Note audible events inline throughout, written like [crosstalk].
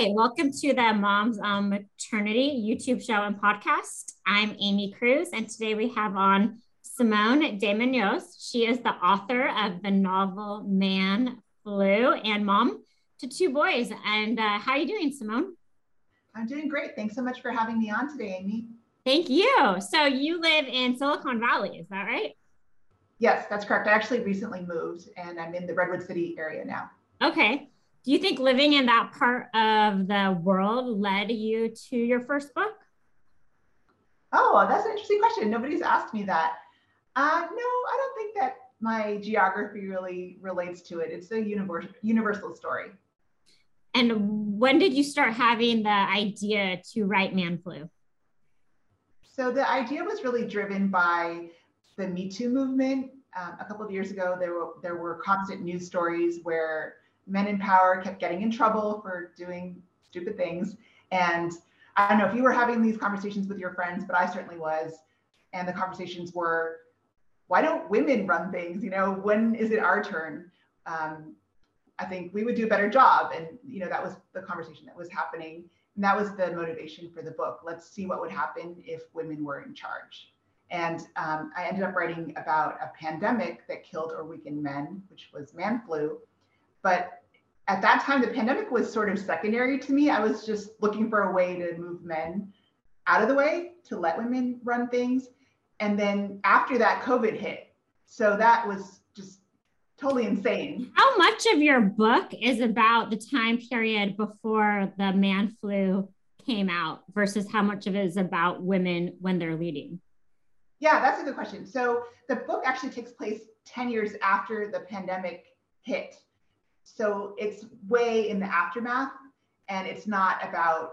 Hi, welcome to the Moms on Maternity YouTube show and podcast. I'm Aimee Cruz, and today we have on Simone de Muñoz. She is the author of the novel Man Flu and mom to two boys. And uh, how are you doing, Simone? I'm doing great. Thanks so much for having me on today, Amy. Thank you. So you live in Silicon Valley, is that right? Yes, that's correct. I actually recently moved and I'm in the Redwood City area now. Okay. Do you think living in that part of the world led you to your first book? Oh, that's an interesting question. Nobody's asked me that. Uh, no, I don't think that my geography really relates to it. It's a universal universal story. And when did you start having the idea to write Man Flu? So the idea was really driven by the Me Too movement. Um, a couple of years ago, there were there were constant news stories where men in power kept getting in trouble for doing stupid things. And I don't know if you were having these conversations with your friends, but I certainly was. And the conversations were, why don't women run things? You know, when is it our turn? Um, I think we would do a better job. And, you know, that was the conversation that was happening. And that was the motivation for the book. Let's see what would happen if women were in charge. And um, I ended up writing about a pandemic that killed or weakened men, which was man flu. But at that time, the pandemic was sort of secondary to me. I was just looking for a way to move men out of the way to let women run things. And then after that, COVID hit. So that was just totally insane. How much of your book is about the time period before the man flu came out versus how much of it is about women when they're leading? Yeah, that's a good question. So the book actually takes place 10 years after the pandemic hit. So it's way in the aftermath and it's not about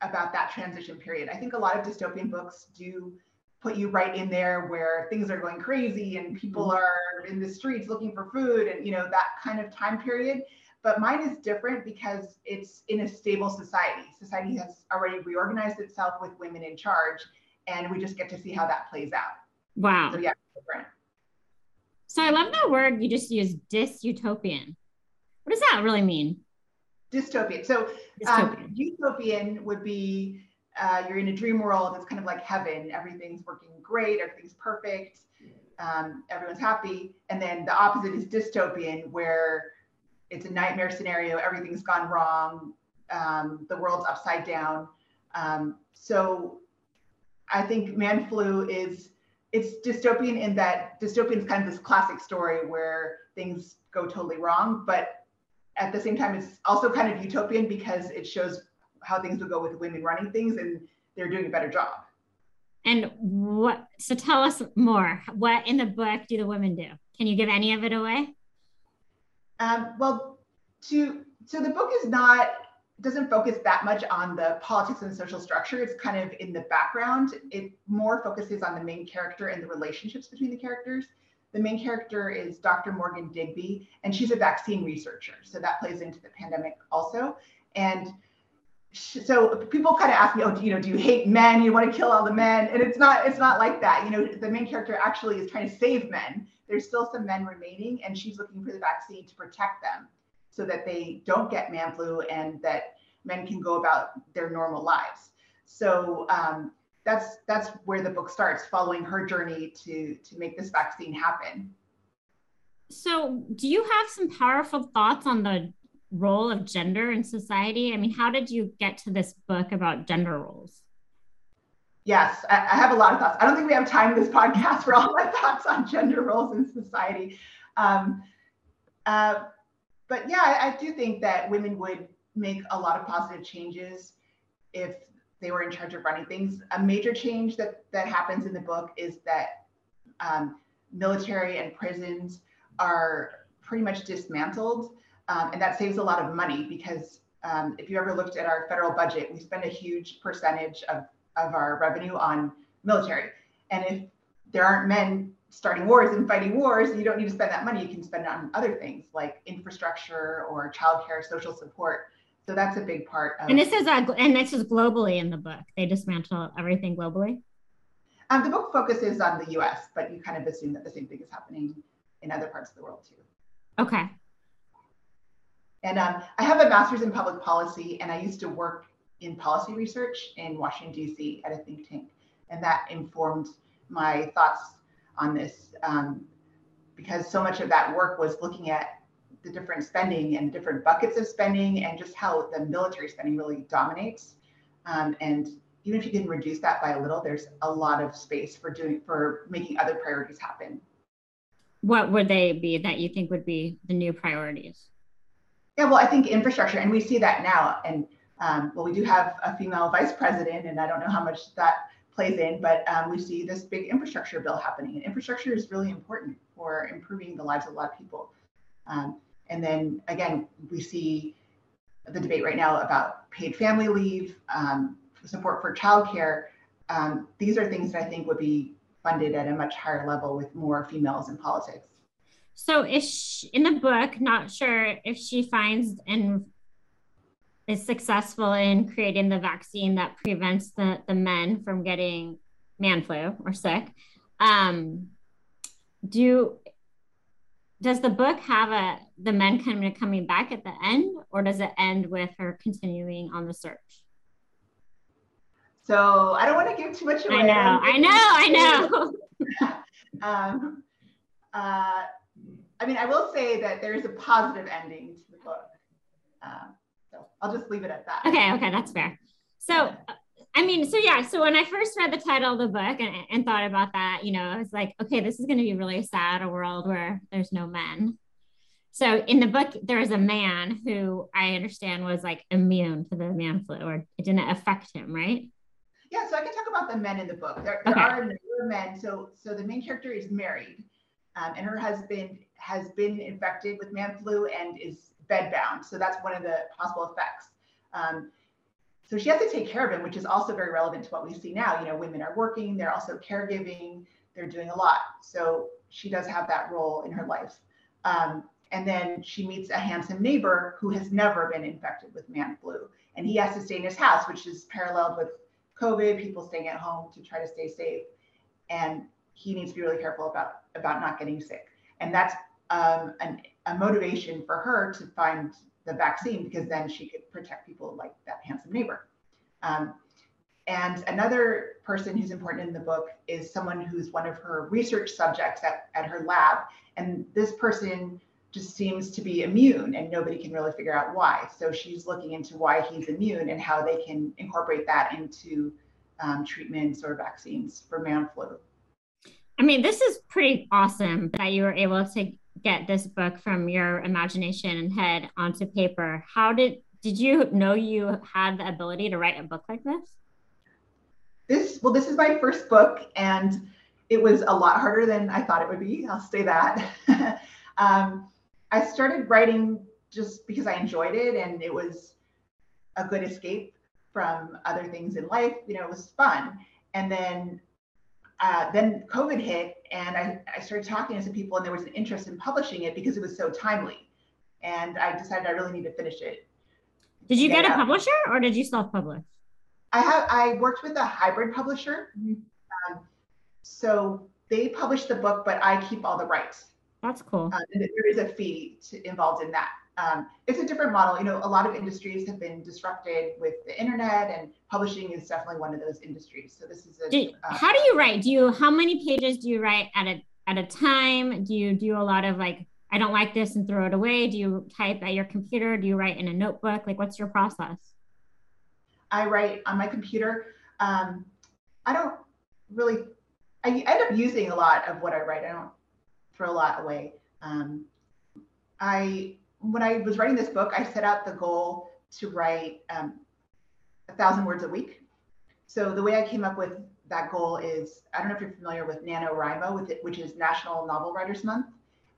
about that transition period. I think a lot of dystopian books do put you right in there where things are going crazy and people mm-hmm. are in the streets looking for food and you know that kind of time period. But mine is different because it's in a stable society. Society has already reorganized itself with women in charge and we just get to see how that plays out. Wow. So yeah different. So i love that word you just used dysutopian what does that really mean? Dystopian. So um, utopian would be uh, you're in a dream world. It's kind of like heaven. Everything's working great. Everything's perfect. Um, everyone's happy. And then the opposite is dystopian, where it's a nightmare scenario. Everything's gone wrong. Um, the world's upside down. Um, so I think Man Flu is it's dystopian in that dystopian is kind of this classic story where things go totally wrong, but at the same time, it's also kind of utopian because it shows how things would go with women running things and they're doing a better job. And what, so tell us more. What in the book do the women do? Can you give any of it away? Um, well, to, so the book is not, doesn't focus that much on the politics and social structure. It's kind of in the background. It more focuses on the main character and the relationships between the characters. The main character is Dr. Morgan Digby, and she's a vaccine researcher. So that plays into the pandemic also. And so people kind of ask me, oh, you know, do you hate men? You want to kill all the men? And it's not, it's not like that. You know, the main character actually is trying to save men. There's still some men remaining, and she's looking for the vaccine to protect them so that they don't get man flu and that men can go about their normal lives. So um, that's that's where the book starts following her journey to to make this vaccine happen. So do you have some powerful thoughts on the role of gender in society? I mean how did you get to this book about gender roles? Yes i, I have a lot of thoughts. I don't think we have time in this podcast for all my thoughts on gender roles in society. Um, uh, but yeah I, I do think that women would make a lot of positive changes if they were in charge of running things. A major change that that happens in the book is that um, military and prisons are pretty much dismantled, um, and that saves a lot of money because um, if you ever looked at our federal budget, we spend a huge percentage of of our revenue on military, and if there aren't men starting wars and fighting wars, you don't need to spend that money. You can spend it on other things like infrastructure or childcare, social support. So that's a big part of. And this is a, and this is globally in the book. They dismantle everything globally. Um, the book focuses on the U.S., but you kind of assume that the same thing is happening in other parts of the world too. Okay. And um, I have a master's in public policy, and I used to work in policy research in Washington, D.C. at a think tank. And that informed my thoughts on this um, because so much of that work was looking at the different spending and different buckets of spending and just how the military spending really dominates. Um, and even if you can reduce that by a little, there's a lot of space for doing for making other priorities happen. What would they be that you think would be the new priorities? Yeah, well, I think infrastructure, and we see that now. And um, well, we do have a female vice president, and I don't know how much that plays in, but um, we see this big infrastructure bill happening. And infrastructure is really important for improving the lives of a lot of people. Um, and then again, we see the debate right now about paid family leave, um, support for childcare. Um, these are things that I think would be funded at a much higher level with more females in politics. So, is in the book, not sure if she finds and is successful in creating the vaccine that prevents the, the men from getting man flu or sick. Um, do does the book have a the men kind of coming back at the end, or does it end with her continuing on the search? So I don't want to give too much away. I know, I know, I know. [laughs] um, uh, I mean, I will say that there is a positive ending to the book. Um, so I'll just leave it at that. Okay, okay, that's fair. So, I mean, so yeah, so when I first read the title of the book and, and thought about that, you know, I was like, okay, this is going to be really sad, a world where there's no men. So in the book, there is a man who I understand was like immune to the man flu or it didn't affect him, right? Yeah, so I can talk about the men in the book. There, there okay. are a number of men. So, so the main character is married, um, and her husband has been infected with man flu and is bedbound. So that's one of the possible effects. Um, so she has to take care of him, which is also very relevant to what we see now. You know, women are working, they're also caregiving, they're doing a lot. So she does have that role in her life. Um, and then she meets a handsome neighbor who has never been infected with man flu. And he has to stay in his house, which is paralleled with COVID, people staying at home to try to stay safe. And he needs to be really careful about, about not getting sick. And that's um, an, a motivation for her to find the vaccine because then she could protect people like that handsome neighbor. Um, and another person who's important in the book is someone who's one of her research subjects at, at her lab. And this person just seems to be immune and nobody can really figure out why. So she's looking into why he's immune and how they can incorporate that into um, treatments or vaccines for man flu. I mean, this is pretty awesome that you were able to get this book from your imagination and head onto paper. How did did you know you had the ability to write a book like this? This well, this is my first book, and it was a lot harder than I thought it would be. I'll say that. [laughs] um, I started writing just because I enjoyed it, and it was a good escape from other things in life. You know, it was fun, and then uh, then COVID hit, and I, I started talking to some people, and there was an interest in publishing it because it was so timely. And I decided I really need to finish it. Did you get, a publisher, or did you self-publish? I have. I worked with a hybrid publisher, mm-hmm. um, so they publish the book, but I keep all the rights. That's cool. Uh, there is a fee to, involved in that um, it's a different model. You know, a lot of industries have been disrupted with the internet, and publishing is definitely one of those industries. So this is a. Do, uh, how do you write? Do you how many pages do you write at a at a time? Do you do a lot of like I don't like this and throw it away? Do you type at your computer? Do you write in a notebook? Like, what's your process? I write on my computer. Um, I don't really. I end up using a lot of what I write. I don't throw a lot away. Um, I when I was writing this book, I set out the goal to write um, a thousand words a week. So the way I came up with that goal is I don't know if you're familiar with NaNoWriMo, with it, which is National Novel Writers Month.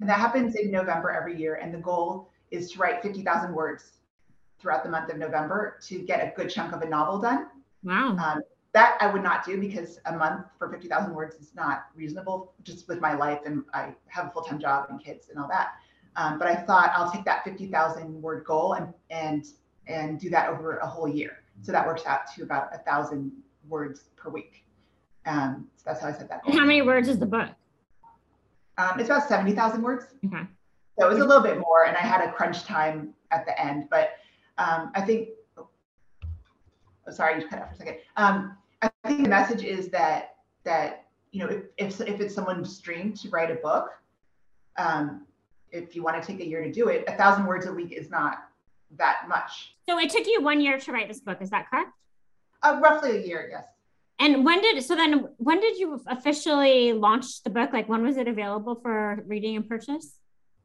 And that happens in November every year. And the goal is to write 50,000 words throughout the month of November to get a good chunk of a novel done. Wow. Um, that I would not do because a month for 50,000 words is not reasonable just with my life. And I have a full time job and kids and all that. Um, but I thought I'll take that 50,000 word goal and, and, and do that over a whole year. So that works out to about a thousand words per week. Um, so that's how I set that goal. How many words is the book? Um, it's about 70,000 words. Okay. So it was a little bit more and I had a crunch time at the end. But um, I think, oh, sorry, you cut out for a second. I think the message is that that you know if if, if it's someone's dream to write a book, um, if you want to take a year to do it, a thousand words a week is not that much. So it took you one year to write this book. Is that correct? Uh, roughly a year, yes. And when did so then when did you officially launch the book? Like when was it available for reading and purchase?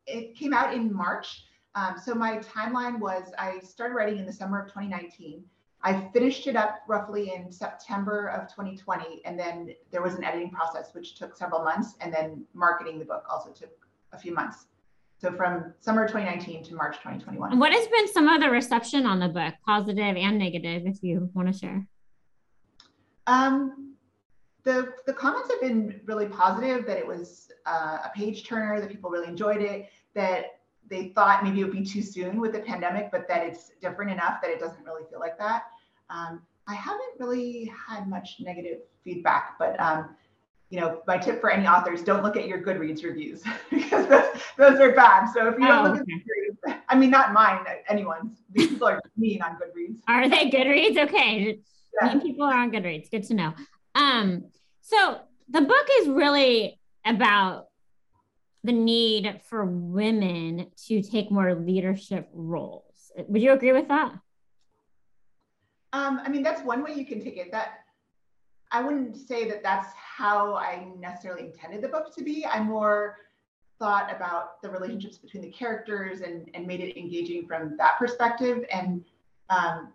It came out in March. Um, so my timeline was I started writing in the summer of 2019. I finished it up roughly in September of 2020, and then there was an editing process which took several months, and then marketing the book also took a few months. So from summer 2019 to March 2021. what has been some of the reception on the book, positive and negative, if you want to share? Um, the the comments have been really positive. That it was uh, a page turner. That people really enjoyed it. That they thought maybe it would be too soon with the pandemic, but that it's different enough that it doesn't really feel like that. Um, I haven't really had much negative feedback, but um, you know, my tip for any authors: don't look at your Goodreads reviews [laughs] because those, those are bad. So if you don't oh, look okay. at Goodreads, I mean, not mine, anyone's. These people are [laughs] mean on Goodreads. Are they Goodreads? Okay, yeah. mean people are on Goodreads. Good to know. Um, so the book is really about the need for women to take more leadership roles. Would you agree with that? Um, I mean, that's one way you can take it. That I wouldn't say that that's how I necessarily intended the book to be. I more thought about the relationships between the characters and, and made it engaging from that perspective and um,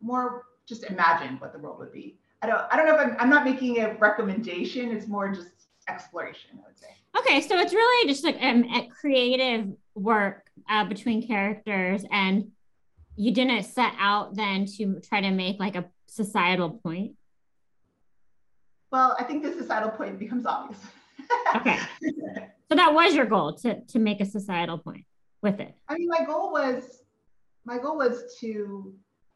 more just imagine what the world would be. I don't I don't know if I'm I'm not making a recommendation. It's more just exploration, I would say. Okay, so it's really just like um, a creative work uh, between characters, and you didn't set out then to try to make like a societal point. Well, I think the societal point becomes obvious. [laughs] okay. So that was your goal to to make a societal point with it. I mean, my goal was my goal was to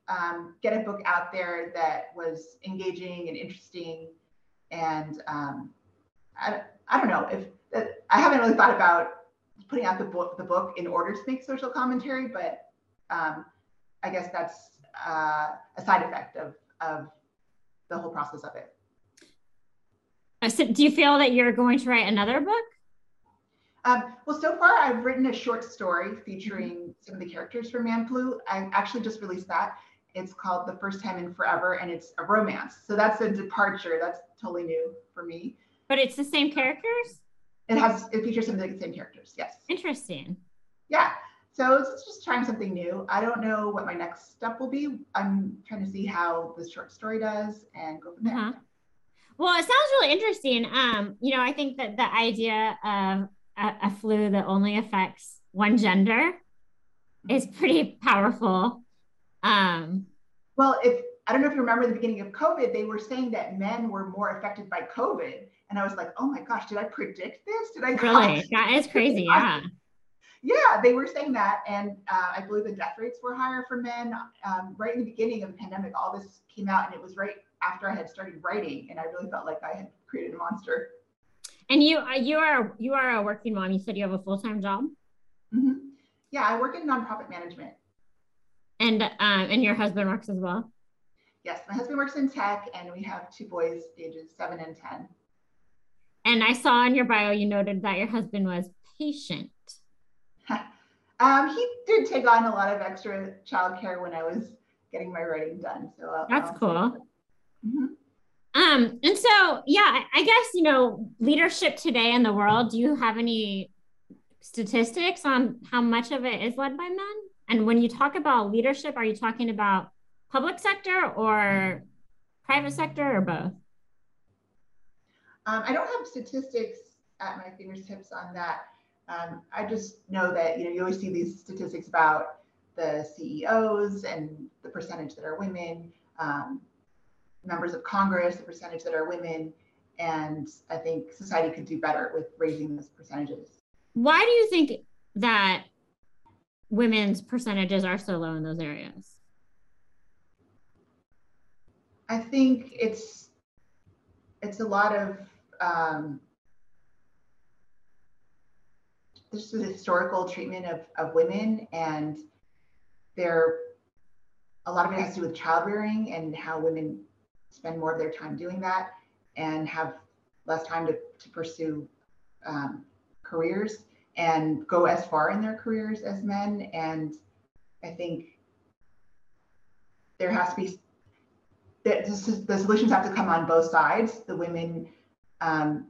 um, get a book out there that was engaging and interesting. And um, I, I don't know if I haven't really thought about putting out the book the book in order to make social commentary, but um, I guess that's uh, a side effect of of the whole process of it. So do you feel that you're going to write another book? Um, well, so far I've written a short story featuring mm-hmm. some of the characters from Man Flu. I actually just released that. It's called The First Time in Forever, and it's a romance. So that's a departure. That's totally new for me. But it's the same characters. It has it features some of the same characters. Yes. Interesting. Yeah. So it's just trying something new. I don't know what my next step will be. I'm trying to see how this short story does and go from there. Uh-huh. Well, it sounds really interesting. Um, you know, I think that the idea of a, a flu that only affects one gender is pretty powerful. Um, well, if I don't know if you remember the beginning of COVID, they were saying that men were more affected by COVID. And I was like, oh my gosh, did I predict this? Did I really? That is crazy. [laughs] Yeah. yeah, they were saying that. And uh, I believe the death rates were higher for men. Um, right in the beginning of the pandemic, all this came out, and it was right after I had started writing. And I really felt like I had created a monster. And you, uh, you are you are a working mom. You said you have a full time job. Mm-hmm. Yeah, I work in nonprofit management. And um, and your husband works as well. Yes, my husband works in tech, and we have two boys, ages seven and ten. And I saw in your bio you noted that your husband was patient. [laughs] um, he did take on a lot of extra childcare when I was getting my writing done. So I'll, that's I'll cool. Mm-hmm. Um, and so yeah, I guess you know leadership today in the world. Do you have any statistics on how much of it is led by men? And when you talk about leadership, are you talking about public sector or private sector or both? Um, I don't have statistics at my fingertips on that. Um, I just know that you know you always see these statistics about the CEOs and the percentage that are women, um, members of Congress, the percentage that are women, and I think society could do better with raising those percentages. Why do you think that women's percentages are so low in those areas? I think it's it's a lot of um, this is a historical treatment of, of women and there, a lot of it has to do with child rearing and how women spend more of their time doing that and have less time to, to pursue um, careers and go as far in their careers as men. And I think there has to be the, the solutions have to come on both sides. The women um,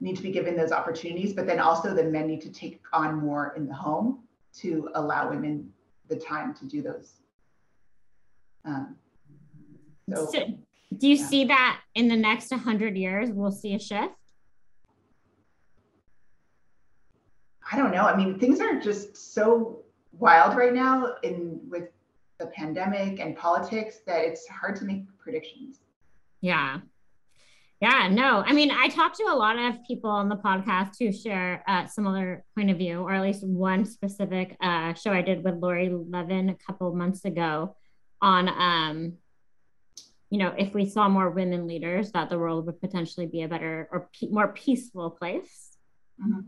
need to be given those opportunities, but then also the men need to take on more in the home to allow women the time to do those. Um, so, so, do you yeah. see that in the next 100 years we'll see a shift? I don't know. I mean, things are just so wild right now in with the pandemic and politics that it's hard to make predictions. Yeah. Yeah, no. I mean, I talked to a lot of people on the podcast who share a similar point of view, or at least one specific uh, show I did with Lori Levin a couple months ago on, um, you know, if we saw more women leaders, that the world would potentially be a better or pe- more peaceful place. Mm-hmm.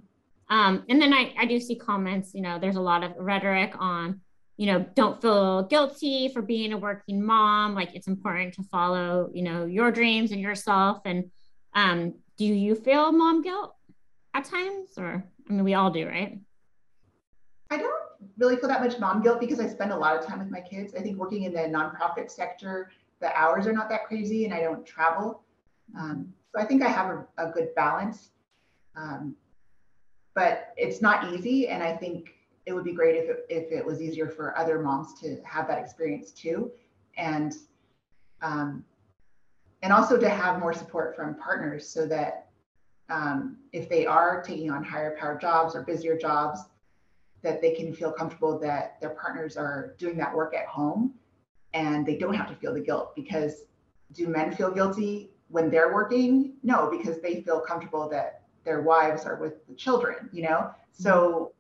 Um, and then I, I do see comments, you know, there's a lot of rhetoric on, you know, don't feel guilty for being a working mom. Like it's important to follow, you know, your dreams and yourself. And um, do you feel mom guilt at times? Or, I mean, we all do, right? I don't really feel that much mom guilt because I spend a lot of time with my kids. I think working in the nonprofit sector, the hours are not that crazy and I don't travel. Um, so I think I have a, a good balance. Um, but it's not easy. And I think it would be great if it, if it was easier for other moms to have that experience too. And, um, and also to have more support from partners so that um, if they are taking on higher power jobs or busier jobs, that they can feel comfortable that their partners are doing that work at home and they don't have to feel the guilt because do men feel guilty when they're working? No, because they feel comfortable that their wives are with the children, you know? So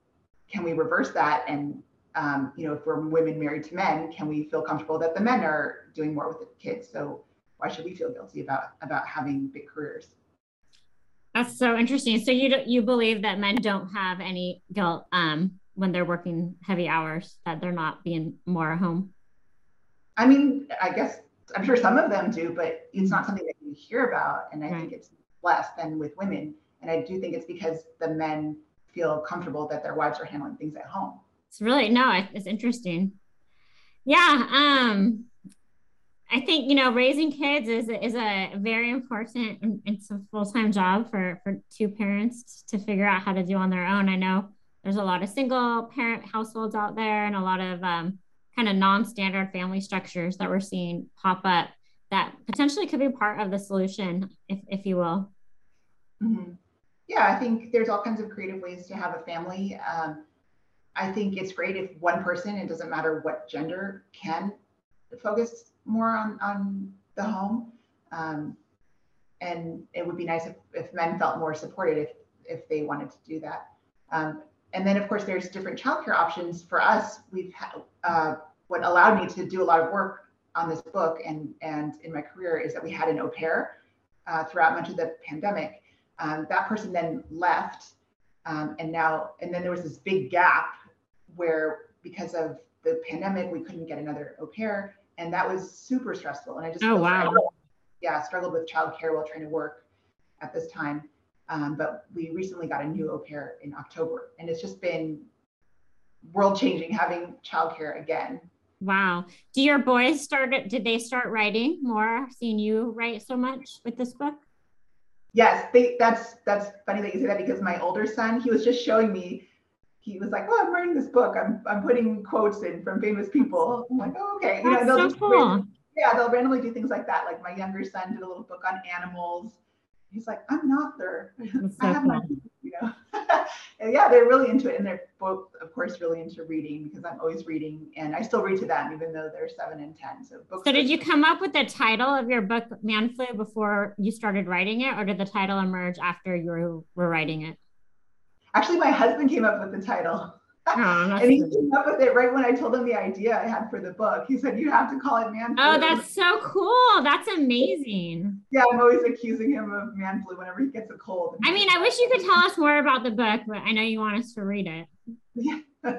can we reverse that? And, um, you know, if we're women married to men, can we feel comfortable that the men are doing more with the kids? So why should we feel guilty about, about having big careers? That's so interesting. So you, you believe that men don't have any guilt um, when they're working heavy hours, that they're not being more at home? I mean, I guess I'm sure some of them do, but it's not something that you hear about. And I right. think it's less than with women. And I do think it's because the men feel comfortable that their wives are handling things at home. It's really no, it's interesting. Yeah, um, I think you know raising kids is is a very important and it's a full time job for for two parents to figure out how to do on their own. I know there's a lot of single parent households out there and a lot of um, kind of non standard family structures that we're seeing pop up that potentially could be part of the solution, if if you will. Mm-hmm yeah, I think there's all kinds of creative ways to have a family. Um, I think it's great if one person, it doesn't matter what gender, can focus more on, on the home. Um, and it would be nice if, if men felt more supported if, if they wanted to do that. Um, and then, of course, there's different childcare options. For us, we've had, uh, what allowed me to do a lot of work on this book and, and in my career is that we had an au pair uh, throughout much of the pandemic. Um, that person then left, um, and now and then there was this big gap where because of the pandemic we couldn't get another au pair, and that was super stressful. And I just oh wow, yeah, struggled with childcare while trying to work at this time. Um, but we recently got a new au pair in October, and it's just been world changing having childcare again. Wow. Do your boys start? Did they start writing more? Seeing you write so much with this book? Yes, they, that's that's funny that you say that because my older son, he was just showing me. He was like, "Oh, I'm writing this book. I'm I'm putting quotes in from famous people." I'm like, "Oh, okay." You know, they'll so just cool. yeah, they'll randomly do things like that. Like my younger son did a little book on animals. He's like, "I'm an author. So I have cool. my you [laughs] know. and yeah, they're really into it, and they're both, of course, really into reading because I'm always reading, and I still read to them even though they're seven and ten. So books. So did you come up with the title of your book, Man Flu, before you started writing it, or did the title emerge after you were writing it? Actually, my husband came up with the title. Oh, [laughs] and he came up with it right when I told him the idea I had for the book. He said, You have to call it man flu. Oh, that's so cool. That's amazing. Yeah, I'm always accusing him of man flu whenever he gets a cold. I mean, I wish you could tell us more about the book, but I know you want us to read it. Yeah. [laughs]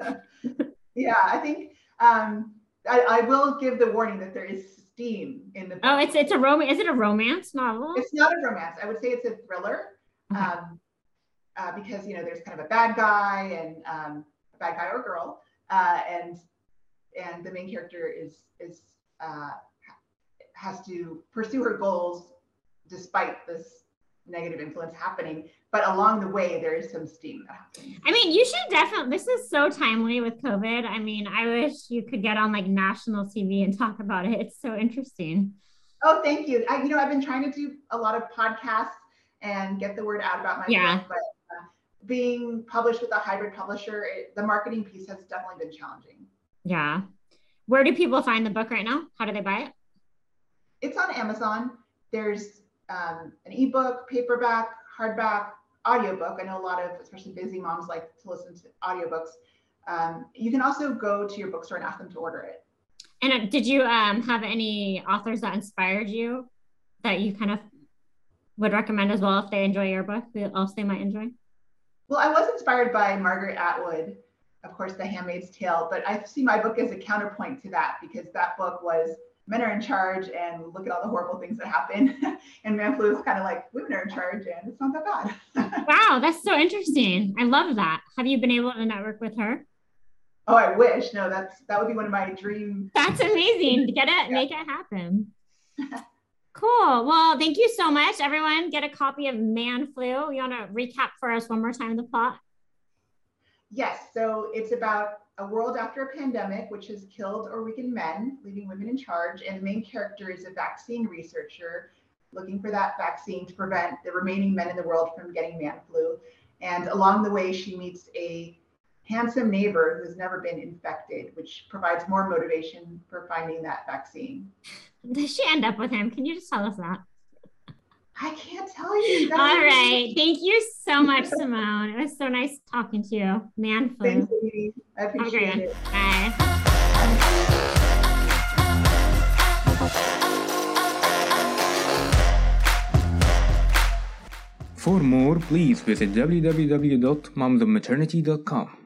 yeah, I think Um, I, I, will give the warning that there is steam in the. Book. Oh, it's it's a romance. Is it a romance novel? It's not a romance. I would say it's a thriller. Okay. Um, uh, because you know there's kind of a bad guy and um, a bad guy or girl, uh, and and the main character is is uh, has to pursue her goals despite this negative influence happening. But along the way, there is some steam that happens. I mean, you should definitely. This is so timely with COVID. I mean, I wish you could get on like national TV and talk about it. It's so interesting. Oh, thank you. I, you know, I've been trying to do a lot of podcasts and get the word out about my yeah. book, but being published with a hybrid publisher, it, the marketing piece has definitely been challenging. Yeah. Where do people find the book right now? How do they buy it? It's on Amazon. There's um, an ebook, paperback, hardback, audiobook. I know a lot of, especially busy moms, like to listen to audiobooks. Um, you can also go to your bookstore and ask them to order it. And uh, did you um, have any authors that inspired you that you kind of would recommend as well if they enjoy your book, who else they might enjoy? Well, I was inspired by Margaret Atwood, of course, The Handmaid's Tale, but I see my book as a counterpoint to that because that book was men are in charge and look at all the horrible things that happen. [laughs] and Man Flu is kind of like women are in charge and it's not that bad. [laughs] wow, that's so interesting. I love that. Have you been able to network with her? Oh, I wish. No, that's that would be one of my dreams. That's amazing. [laughs] Get it, yeah. make it happen. Cool. Well, thank you so much, everyone. Get a copy of Man Flu. You want to recap for us one more time the plot? Yes. So it's about a world after a pandemic, which has killed or weakened men, leaving women in charge. And the main character is a vaccine researcher looking for that vaccine to prevent the remaining men in the world from getting man flu. And along the way, she meets a handsome neighbor who has never been infected, which provides more motivation for finding that vaccine. Does she end up with him? Can you just tell us that? I can't tell you. All right. Thank you so much, Simone. It was so nice talking to you. Man flu. Thanks, Aimee. I appreciate it. Bye. For more, please visit www.momsonmaternity.com.